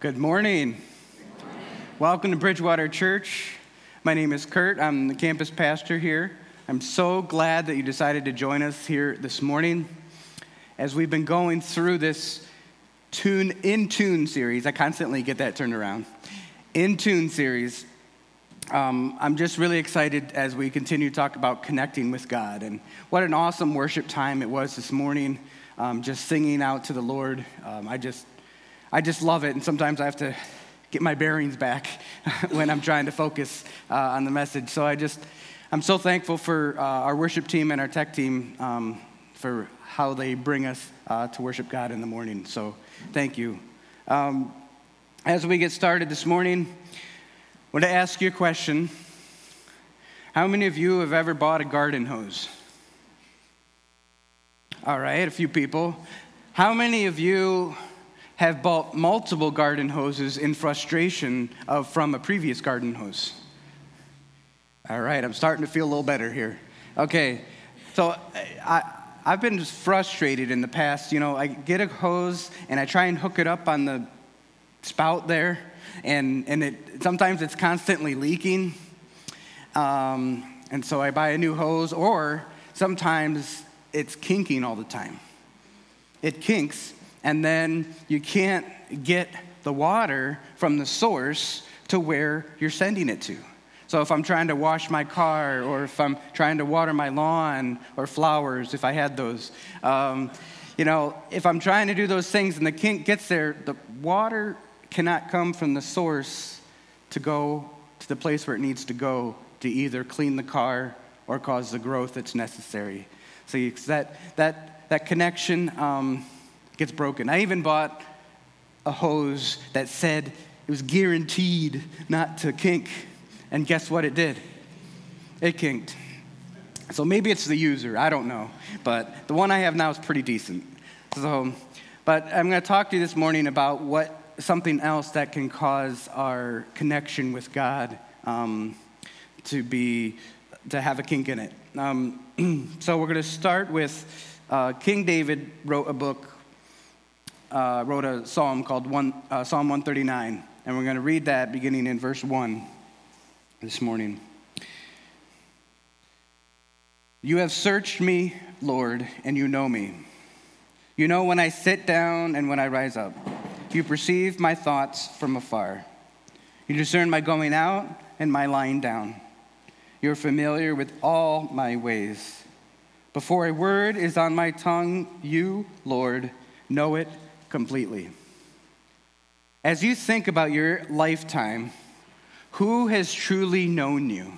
Good morning. Welcome to Bridgewater Church. My name is Kurt. I'm the campus pastor here. I'm so glad that you decided to join us here this morning. As we've been going through this tune in tune series, I constantly get that turned around. In tune series, um, I'm just really excited as we continue to talk about connecting with God. And what an awesome worship time it was this morning, um, just singing out to the Lord. Um, I just I just love it. And sometimes I have to get my bearings back when I'm trying to focus uh, on the message. So I just, I'm so thankful for uh, our worship team and our tech team um, for how they bring us uh, to worship God in the morning. So thank you. Um, as we get started this morning, I want to ask you a question. How many of you have ever bought a garden hose? All right, a few people. How many of you have bought multiple garden hoses in frustration of, from a previous garden hose. All right, I'm starting to feel a little better here. Okay, so I, I've been just frustrated in the past. You know, I get a hose and I try and hook it up on the spout there, and, and it, sometimes it's constantly leaking. Um, and so I buy a new hose, or sometimes it's kinking all the time. It kinks, and then you can't get the water from the source to where you're sending it to. So if I'm trying to wash my car, or if I'm trying to water my lawn or flowers, if I had those, um, you know, if I'm trying to do those things and the kink gets there, the water cannot come from the source to go to the place where it needs to go to either clean the car or cause the growth that's necessary. See, that, that, that connection. Um, gets broken. I even bought a hose that said it was guaranteed not to kink. And guess what it did? It kinked. So maybe it's the user, I don't know. But the one I have now is pretty decent. So, but I'm going to talk to you this morning about what something else that can cause our connection with God um, to be to have a kink in it. Um, so we're going to start with uh, King David wrote a book uh, wrote a psalm called one, uh, Psalm 139, and we're going to read that beginning in verse 1 this morning. You have searched me, Lord, and you know me. You know when I sit down and when I rise up. You perceive my thoughts from afar. You discern my going out and my lying down. You're familiar with all my ways. Before a word is on my tongue, you, Lord, know it completely. As you think about your lifetime, who has truly known you?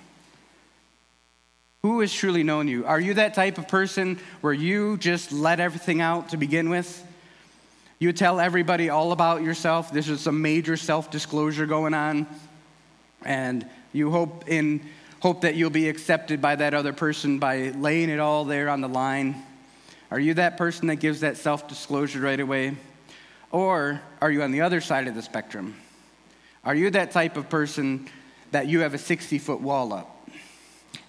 Who has truly known you? Are you that type of person where you just let everything out to begin with? You tell everybody all about yourself. This is some major self disclosure going on. And you hope, in, hope that you'll be accepted by that other person by laying it all there on the line. Are you that person that gives that self disclosure right away? Or are you on the other side of the spectrum? Are you that type of person that you have a 60 foot wall up?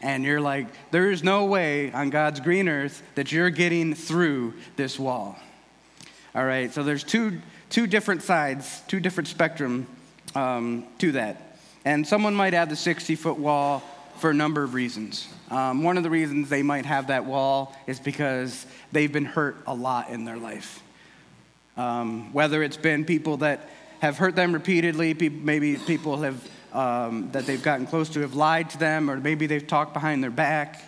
And you're like, there's no way on God's green earth that you're getting through this wall. All right, so there's two, two different sides, two different spectrum um, to that. And someone might have the 60 foot wall for a number of reasons. Um, one of the reasons they might have that wall is because they've been hurt a lot in their life. Um, whether it's been people that have hurt them repeatedly, maybe people have, um, that they've gotten close to have lied to them, or maybe they've talked behind their back,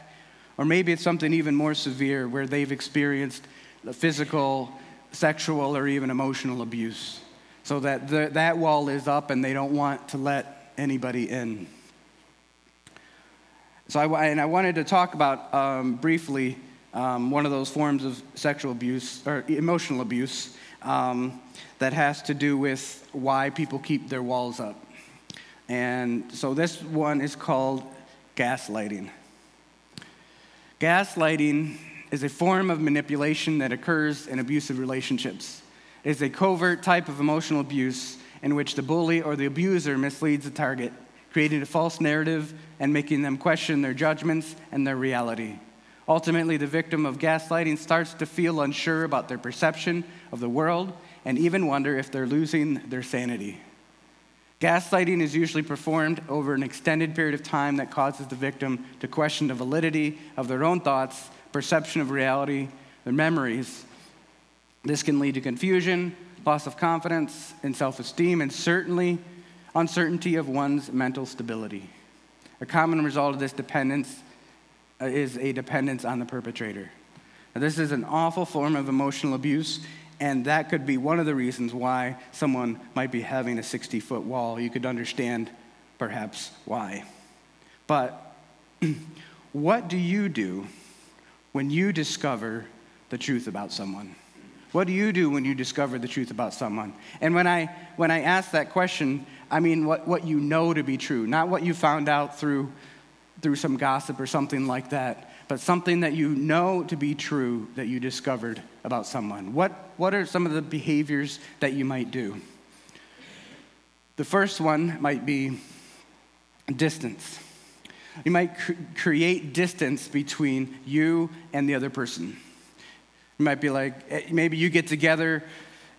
or maybe it's something even more severe where they've experienced physical, sexual, or even emotional abuse. So that the, that wall is up and they don't want to let anybody in. So I, and I wanted to talk about um, briefly um, one of those forms of sexual abuse or emotional abuse um, that has to do with why people keep their walls up. And so this one is called gaslighting. Gaslighting is a form of manipulation that occurs in abusive relationships. It is a covert type of emotional abuse in which the bully or the abuser misleads the target, creating a false narrative and making them question their judgments and their reality. Ultimately, the victim of gaslighting starts to feel unsure about their perception of the world and even wonder if they're losing their sanity. Gaslighting is usually performed over an extended period of time that causes the victim to question the validity of their own thoughts, perception of reality, their memories. This can lead to confusion, loss of confidence and self esteem, and certainly uncertainty of one's mental stability. A common result of this dependence Uh, is a dependence on the perpetrator. Now, this is an awful form of emotional abuse, and that could be one of the reasons why someone might be having a 60 foot wall. You could understand perhaps why. But what do you do when you discover the truth about someone? What do you do when you discover the truth about someone? And when I, when I ask that question, I mean what, what you know to be true, not what you found out through, through some gossip or something like that, but something that you know to be true that you discovered about someone. What, what are some of the behaviors that you might do? The first one might be distance. You might cr- create distance between you and the other person. You might be like, eh, maybe you get together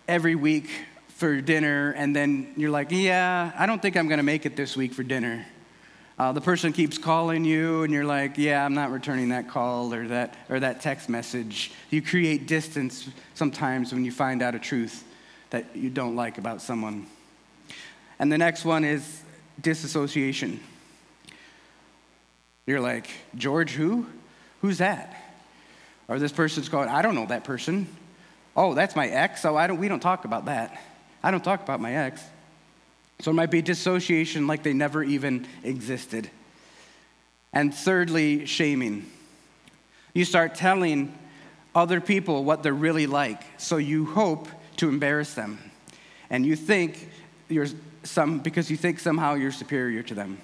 every week for dinner, and then you're like, yeah, I don't think I'm to make it this week for dinner. Uh, the person keeps calling you, and you're like, yeah, I'm not returning that call or that, or that text message. You create distance sometimes when you find out a truth that you don't like about someone. And the next one is disassociation. You're like, George, who? Who's that? Or this person's going, I don't know that person. Oh, that's my ex. Oh, I don't, we don't talk about that. I don't talk about my ex. So it might be dissociation like they never even existed. And thirdly, shaming. You start telling other people what they're really like, so you hope to embarrass them. And you think you're some because you think somehow you're superior to them.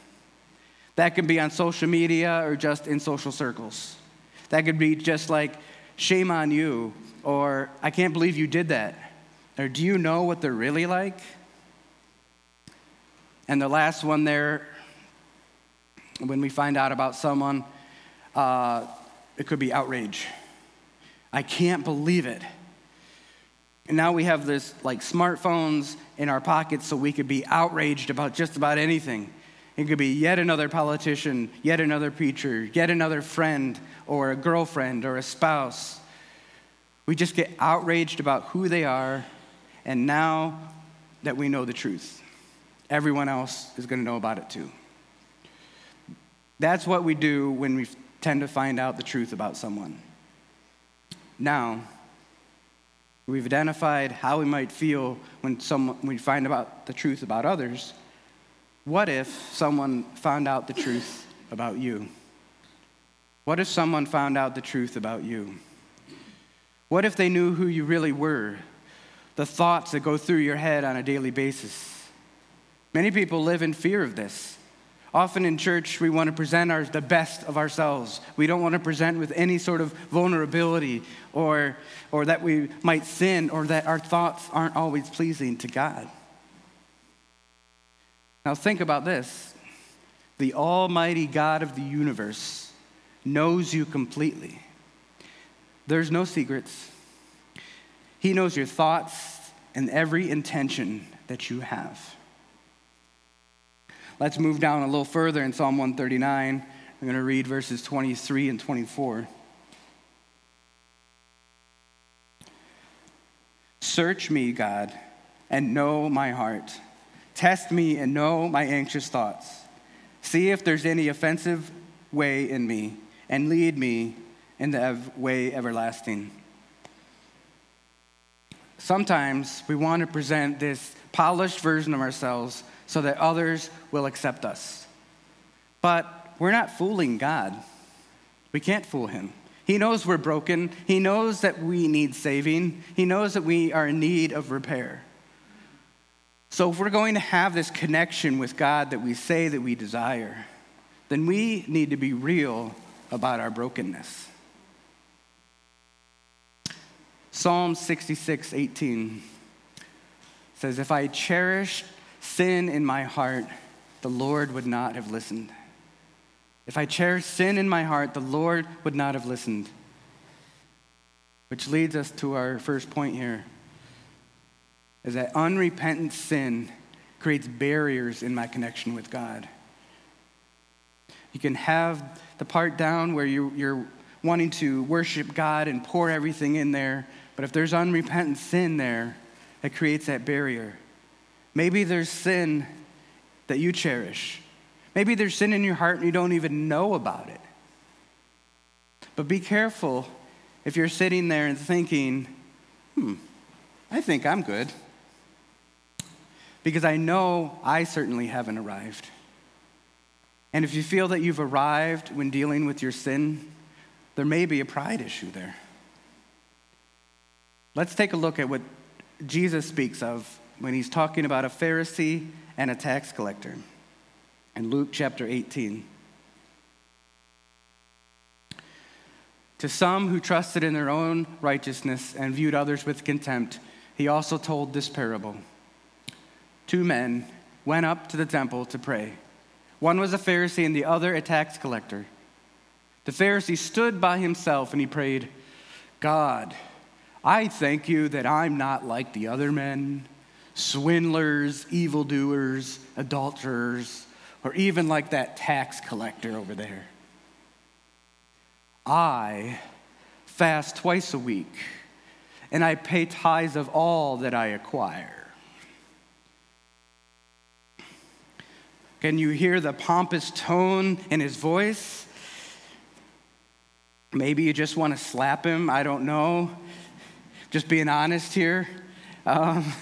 That can be on social media or just in social circles. That could be just like, shame on you, or I can't believe you did that, or do you know what they're really like? And the last one there, when we find out about someone, uh, it could be outrage. I can't believe it. And now we have this like smartphones in our pockets so we could be outraged about just about anything. It could be yet another politician, yet another preacher, yet another friend, or a girlfriend, or a spouse. We just get outraged about who they are, and now that we know the truth, everyone else is going to know about it too. That's what we do when we tend to find out the truth about someone. Now, we've identified how we might feel when, someone, when we find out the truth about others. What if someone found out the truth about you? What if someone found out the truth about you? What if they knew who you really were? The thoughts that go through your head on a daily basis. Many people live in fear of this. Often in church, we want to present our, the best of ourselves. We don't want to present with any sort of vulnerability or, or that we might sin or that our thoughts aren't always pleasing to God. Now, think about this the Almighty God of the universe knows you completely. There's no secrets. He knows your thoughts and every intention that you have. Let's move down a little further in Psalm 139. I'm going to read verses 23 and 24. Search me, God, and know my heart. Test me and know my anxious thoughts. See if there's any offensive way in me, and lead me in the way everlasting. Sometimes we want to present this polished version of ourselves so that others will accept us. But we're not fooling God. We can't fool him. He knows we're broken. He knows that we need saving. He knows that we are in need of repair. So, if we're going to have this connection with God that we say that we desire, then we need to be real about our brokenness. Psalm 66, 18 says, If I cherished sin in my heart, the Lord would not have listened. If I cherished sin in my heart, the Lord would not have listened. Which leads us to our first point here is that unrepentant sin creates barriers in my connection with God. You can have the part down where you, you're wanting to worship God and pour everything in there, but if there's unrepentant sin there, it creates that barrier. Maybe there's sin that you cherish. Maybe there's sin in your heart and you don't even know about it. But be careful if you're sitting there and thinking, hmm, I think I'm good. Because I know I certainly haven't arrived. And if you feel that you've arrived when dealing with your sin, there may be a pride issue there. Let's take a look at what Jesus speaks of when he's talking about a Pharisee and a tax collector in Luke chapter 18. To some who trusted in their own righteousness and viewed others with contempt, he also told this parable. Two men went up to the temple to pray. One was a Pharisee and the other a tax collector. The Pharisee stood by himself and he prayed, God, I thank you that I'm not like the other men, swindlers, evildoers, adulterers, or even like that tax collector over there. I fast twice a week, and I pay tithes of all that I acquire. Can you hear the pompous tone in his voice? Maybe you just want to slap him. I don't know. Just being honest here. Um,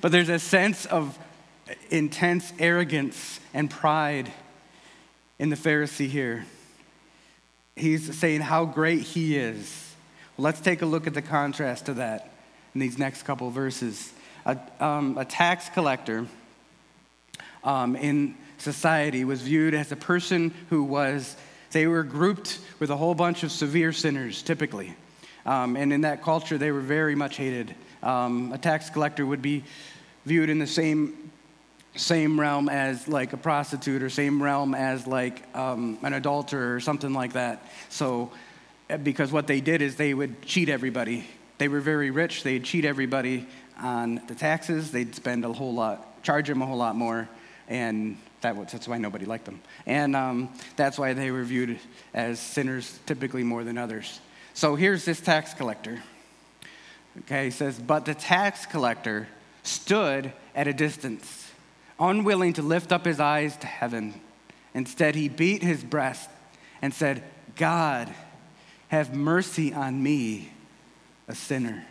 but there's a sense of intense arrogance and pride in the Pharisee here. He's saying how great he is. Let's take a look at the contrast to that in these next couple verses. A, um, a tax collector um, in society was viewed as a person who was, they were grouped with a whole bunch of severe sinners, typically. Um, and in that culture, they were very much hated. Um, a tax collector would be viewed in the same same realm as like a prostitute or same realm as like um, an adulterer or something like that. So, eh, because what they did is they would cheat everybody. They were very rich. They'd cheat everybody on the taxes. They'd spend a whole lot, charge them a whole lot more, and that was, that's why nobody liked them. And um, that's why they were viewed as sinners typically more than others. So here's this tax collector. Okay, he says, but the tax collector stood at a distance unwilling to lift up his eyes to heaven. Instead, he beat his breast and said, God, have mercy on me, a sinner.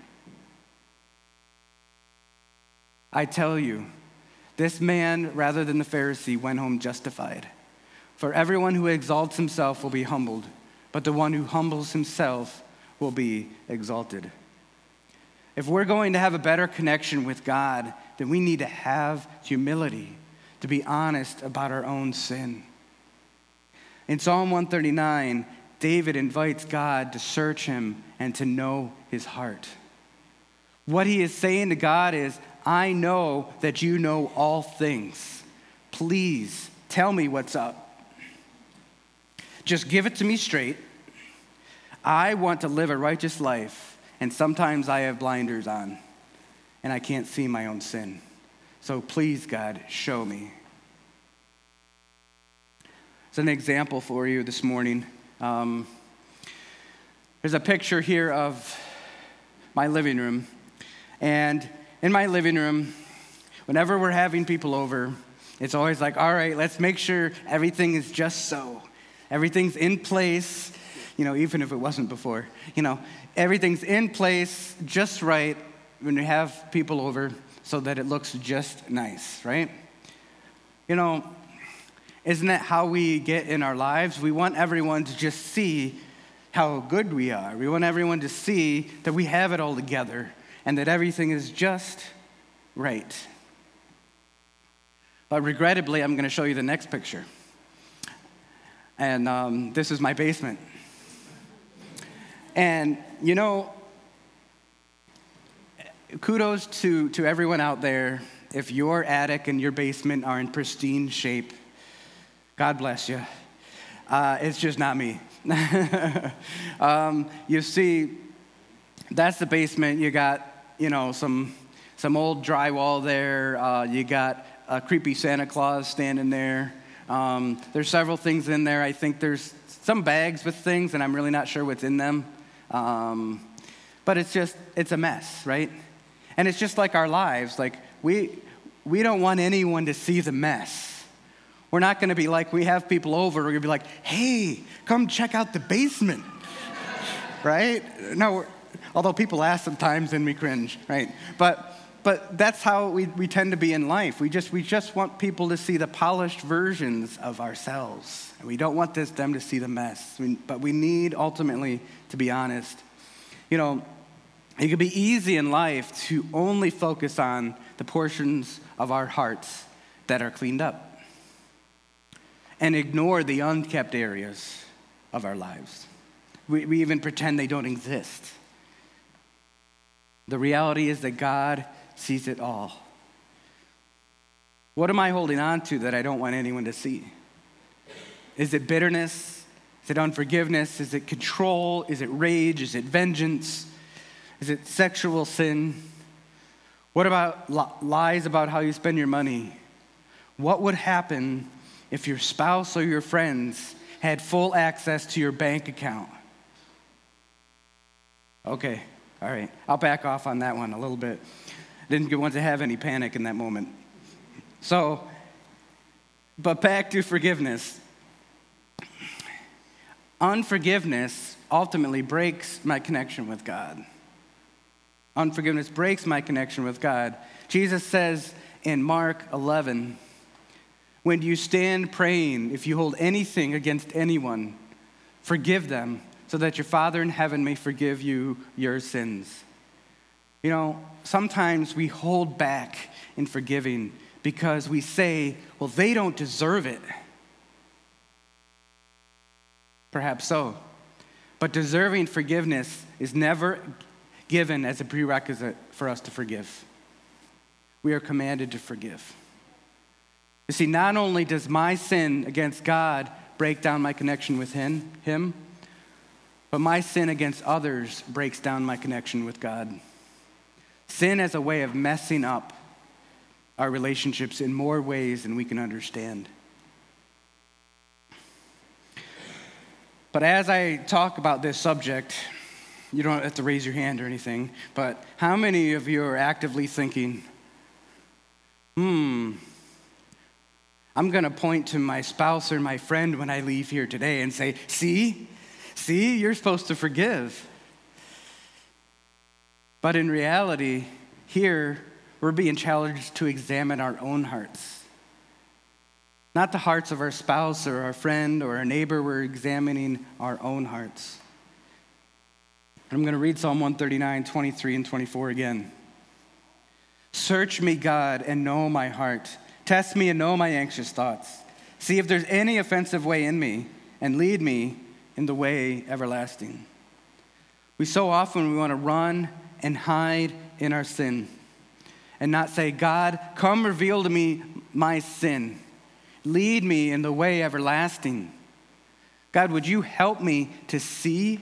I tell you, this man, rather than the Pharisee, went home justified. For everyone who exalts himself will be humbled, but the one who humbles himself will be exalted. If we're going to have a better connection with God, then we need to have humility to be honest about our own sin. In Psalm 139, David invites God to search him and to know his heart. What he is saying to God is, I know that you know all things. Please tell me what's up. Just give it to me straight. I want to live a righteous life and sometimes I have blinders on and I can't see my own sin. So please, God, show me. It's an example for you this morning. Um, there's a picture here of my living room. And in my living room, whenever we're having people over, it's always like, all right, let's make sure everything is just so. Everything's in place, you know, even if it wasn't before. You know, everything's in place just right when you have people over so that it looks just nice, right? You know, isn't that how we get in our lives? We want everyone to just see how good we are. We want everyone to see that we have it all together and that everything is just right. But regrettably, I'm going to show you the next picture. And um, this is my basement. And, you know, kudos to, to everyone out there. If your attic and your basement are in pristine shape, God bless you. Uh, it's just not me. um, you see, that's the basement. You got, you know, some some old drywall there. Uh, you got a creepy Santa Claus standing there. Um, there's several things in there. I think there's some bags with things, and I'm really not sure what's in them. Um, but it's just, it's a mess, right? And it's just like our lives. Like, we, we don't want anyone to see the mess. We're not going to be like, we have people over, we're going to be like, hey, come check out the basement, right? No, although people ask sometimes and we cringe, right? But, but that's how we, we tend to be in life. We just, we just want people to see the polished versions of ourselves. And we don't want this, them to see the mess. We, but we need ultimately to be honest. You know, it could be easy in life to only focus on the portions of our hearts that are cleaned up and ignore the unkept areas of our lives. We, we even pretend they don't exist. The reality is that God sees it all. What am I holding on to that I don't want anyone to see? Is it bitterness? Is it unforgiveness? Is it control? Is it rage? Is it vengeance? Is it sexual sin? What about lies about how you spend your money? What would happen if your spouse or your friends had full access to your bank account? Okay, all right. I'll back off on that one a little bit. Didn't want to have any panic in that moment. So, but back to forgiveness. Unforgiveness ultimately breaks my connection with God. Unforgiveness breaks my connection with God. Jesus says in Mark 11, when you stand praying, if you hold anything against anyone, forgive them so that your Father in heaven may forgive you your sins. You know, sometimes we hold back in forgiving because we say, well, they don't deserve it. Perhaps so. But deserving forgiveness is never given as a prerequisite for us to forgive. We are commanded to forgive. You see, not only does my sin against God break down my connection with him, him, but my sin against others breaks down my connection with God. Sin as a way of messing up our relationships in more ways than we can understand. But as I talk about this subject, you don't have to raise your hand or anything, but how many of you are actively thinking, hmm, I'm going to point to my spouse or my friend when I leave here today and say, see, see, you're supposed to forgive. But in reality, here, we're being challenged to examine our own hearts. Not the hearts of our spouse or our friend or our neighbor, we're examining our own hearts. I'm going to read Psalm 139, 23, and 24 again. Search me, God, and know my heart. Test me and know my anxious thoughts. See if there's any offensive way in me, and lead me in the way everlasting. We so often we want to run and hide in our sin and not say, God, come reveal to me my sin. Lead me in the way everlasting. God, would you help me to see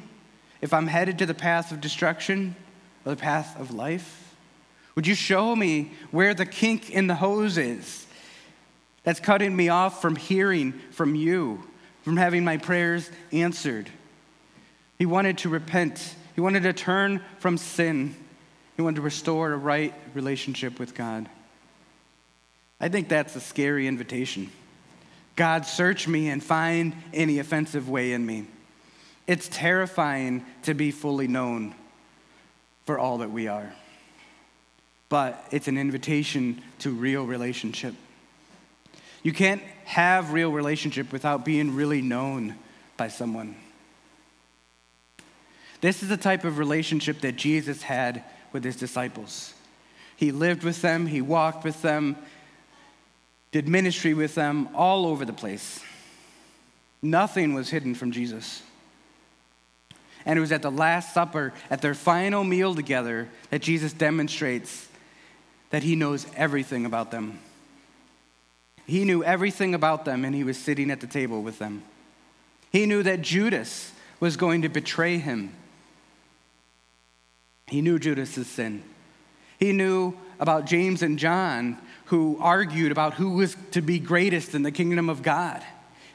if I'm headed to the path of destruction or the path of life? Would you show me where the kink in the hose is that's cutting me off from hearing from you, from having my prayers answered? He wanted to repent, he wanted to turn from sin, he wanted to restore a right relationship with God. I think that's a scary invitation. God, search me and find any offensive way in me. It's terrifying to be fully known for all that we are. But it's an invitation to real relationship. You can't have real relationship without being really known by someone. This is the type of relationship that Jesus had with his disciples. He lived with them, he walked with them, did ministry with them all over the place. Nothing was hidden from Jesus. And it was at the Last Supper, at their final meal together, that Jesus demonstrates that he knows everything about them. He knew everything about them, and he was sitting at the table with them. He knew that Judas was going to betray him. He knew Judas's sin. He knew about James and John, who argued about who was to be greatest in the kingdom of God.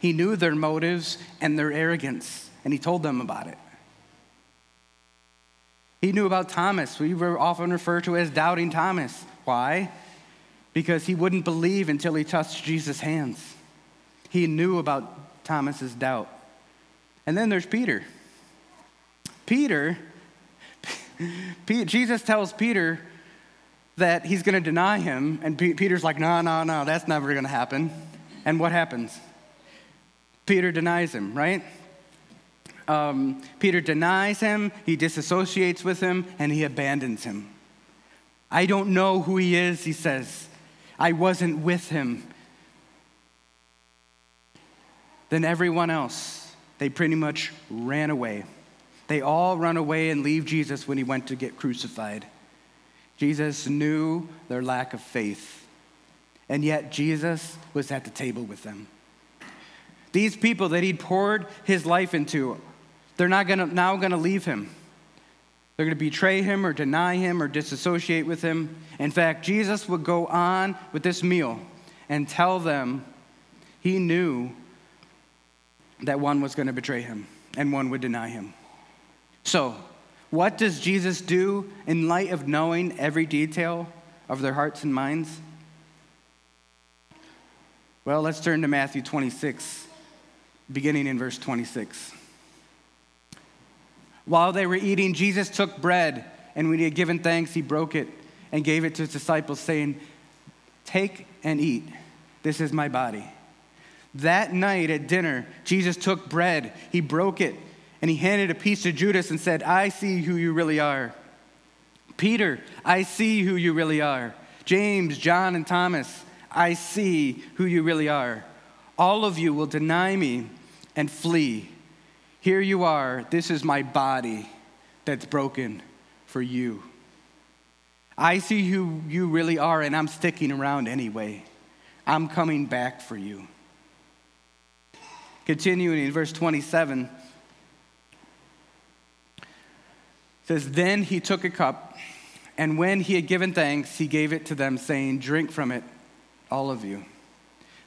He knew their motives and their arrogance, and he told them about it. He knew about Thomas. We were often referred to as doubting Thomas. Why? Because he wouldn't believe until he touched Jesus' hands. He knew about Thomas's doubt. And then there's Peter. Peter, Jesus tells Peter that he's going to deny him, and Peter's like, no, no, no, that's never going to happen. And what happens? Peter denies him, right? Um, Peter denies him, he disassociates with him, and he abandons him. I don't know who he is, he says. I wasn't with him. Then everyone else, they pretty much ran away. They all run away and leave Jesus when he went to get crucified. Jesus knew their lack of faith, and yet Jesus was at the table with them. These people that he'd poured his life into, they're not gonna, now going to leave him. They're going to betray him or deny him or disassociate with him. In fact, Jesus would go on with this meal and tell them he knew that one was going to betray him and one would deny him. So, what does Jesus do in light of knowing every detail of their hearts and minds? Well, let's turn to Matthew 26 beginning in verse 26. While they were eating, Jesus took bread, and when he had given thanks, he broke it and gave it to his disciples, saying, Take and eat. This is my body. That night at dinner, Jesus took bread, he broke it, and he handed a piece to Judas and said, I see who you really are. Peter, I see who you really are. James, John, and Thomas, I see who you really are. All of you will deny me and flee. Here you are. This is my body that's broken for you. I see who you really are, and I'm sticking around anyway. I'm coming back for you. Continuing in verse 27 says, Then he took a cup, and when he had given thanks, he gave it to them, saying, Drink from it, all of you.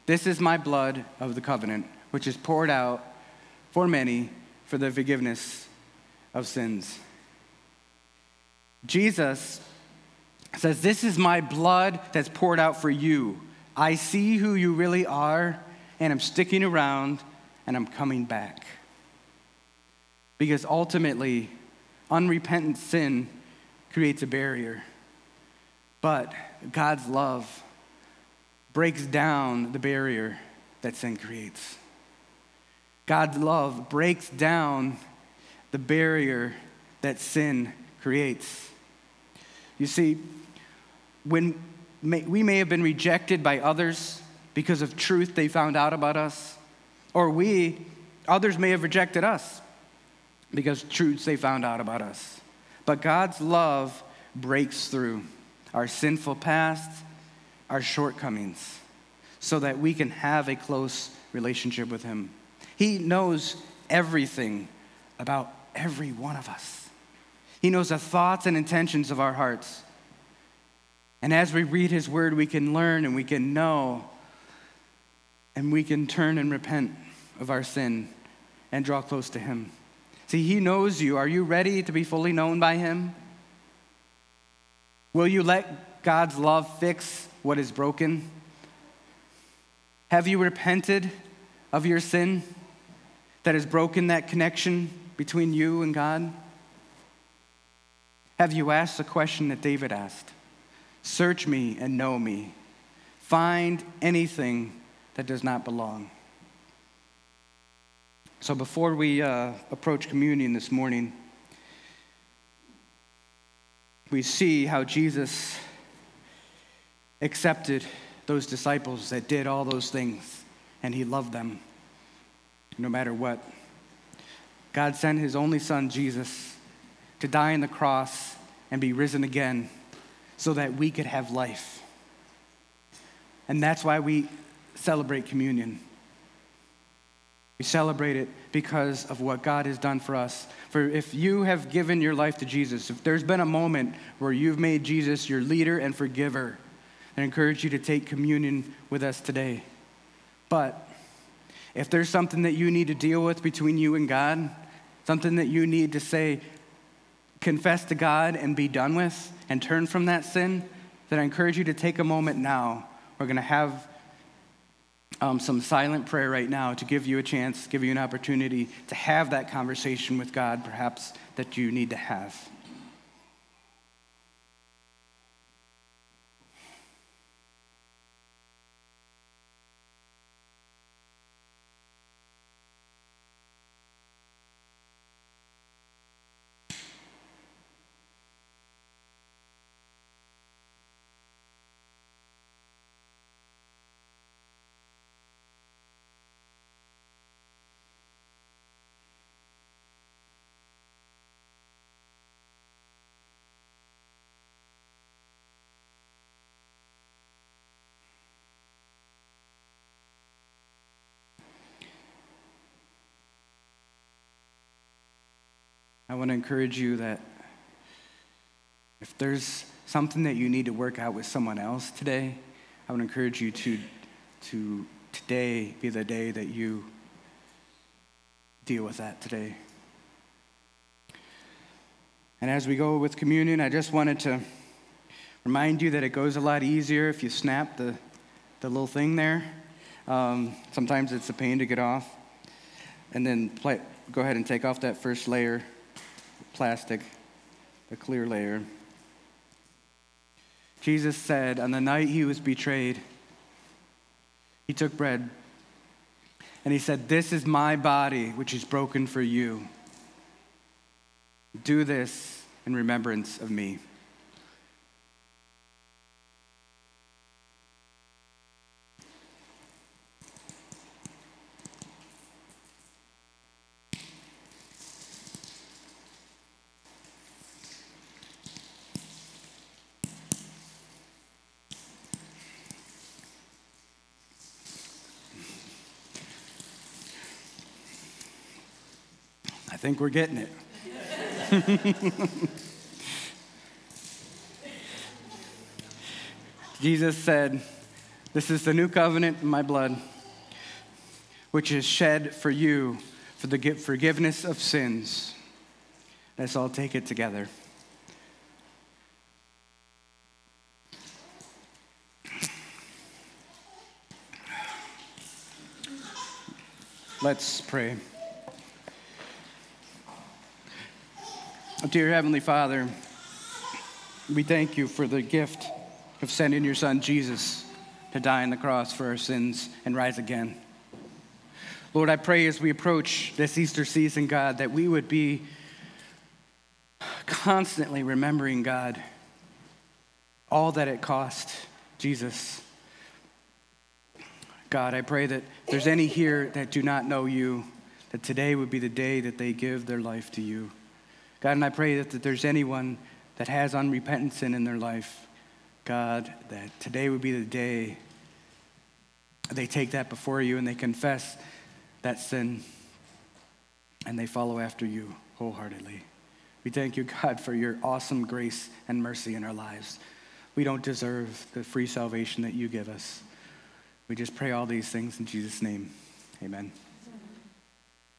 This is my blood of the covenant which is poured out for many for the forgiveness of sins. Jesus says, This is my blood that's poured out for you. I see who you really are, and I'm sticking around, and I'm coming back. Because ultimately, unrepentant sin creates a barrier. But God's love breaks down the barrier that sin creates. God's love breaks down the barrier that sin creates. You see, when we may have been rejected by others because of truth they found out about us, or we, others may have rejected us because truths they found out about us. But God's love breaks through our sinful past, our shortcomings, so that we can have a close relationship with Him. He knows everything about every one of us. He knows the thoughts and intentions of our hearts. And as we read His Word, we can learn and we can know and we can turn and repent of our sin and draw close to Him. See, He knows you. Are you ready to be fully known by Him? Will you let God's love fix what is broken? Have you repented of your sin? that has broken that connection between you and God? Have you asked the question that David asked? Search me and know me. Find anything that does not belong. So, before we uh, approach communion this morning, we see how Jesus accepted those disciples that did all those things, and he loved them no matter what. God sent his only son, Jesus, to die on the cross and be risen again so that we could have life. And that's why we celebrate communion. We celebrate it because of what God has done for us. For if you have given your life to Jesus, if there's been a moment where you've made Jesus your leader and forgiver, I encourage you to take communion with us today. But if there's something that you need to deal with between you and God, something that you need to say, confess to God and be done with, and turn from that sin, then I encourage you to take a moment now. We're going to have um, some silent prayer right now to give you a chance, give you an opportunity to have that conversation with God, perhaps that you need to have. I want to encourage you that if there's something that you need to work out with someone else today, I would encourage you to, to today be the day that you deal with that today. And as we go with communion, I just wanted to remind you that it goes a lot easier if you snap the, the little thing there. Um, sometimes it's a pain to get off. And then play, go ahead and take off that first layer plastic, the clear layer. Jesus said, On the night he was betrayed, he took bread and he said, This is my body, which is broken for you. Do this in remembrance of me. Think we're getting it. Jesus said, This is the new covenant in my blood, which is shed for you for the forgiveness of sins. Let's all take it together. Let's pray. Dear Heavenly Father, we thank you for the gift of sending your Son Jesus to die on the cross for our sins and rise again. Lord, I pray as we approach this Easter season, God, that we would be constantly remembering, God, all that it cost Jesus. God, I pray that there's any here that do not know you, that today would be the day that they give their life to you. God, and I pray that, that there's anyone that has unrepentant sin in their life, God, that today would be the day they take that before you and they confess that sin and they follow after you wholeheartedly. We thank you, God, for your awesome grace and mercy in our lives. We don't deserve the free salvation that you give us. We just pray all these things in Jesus' name. Amen.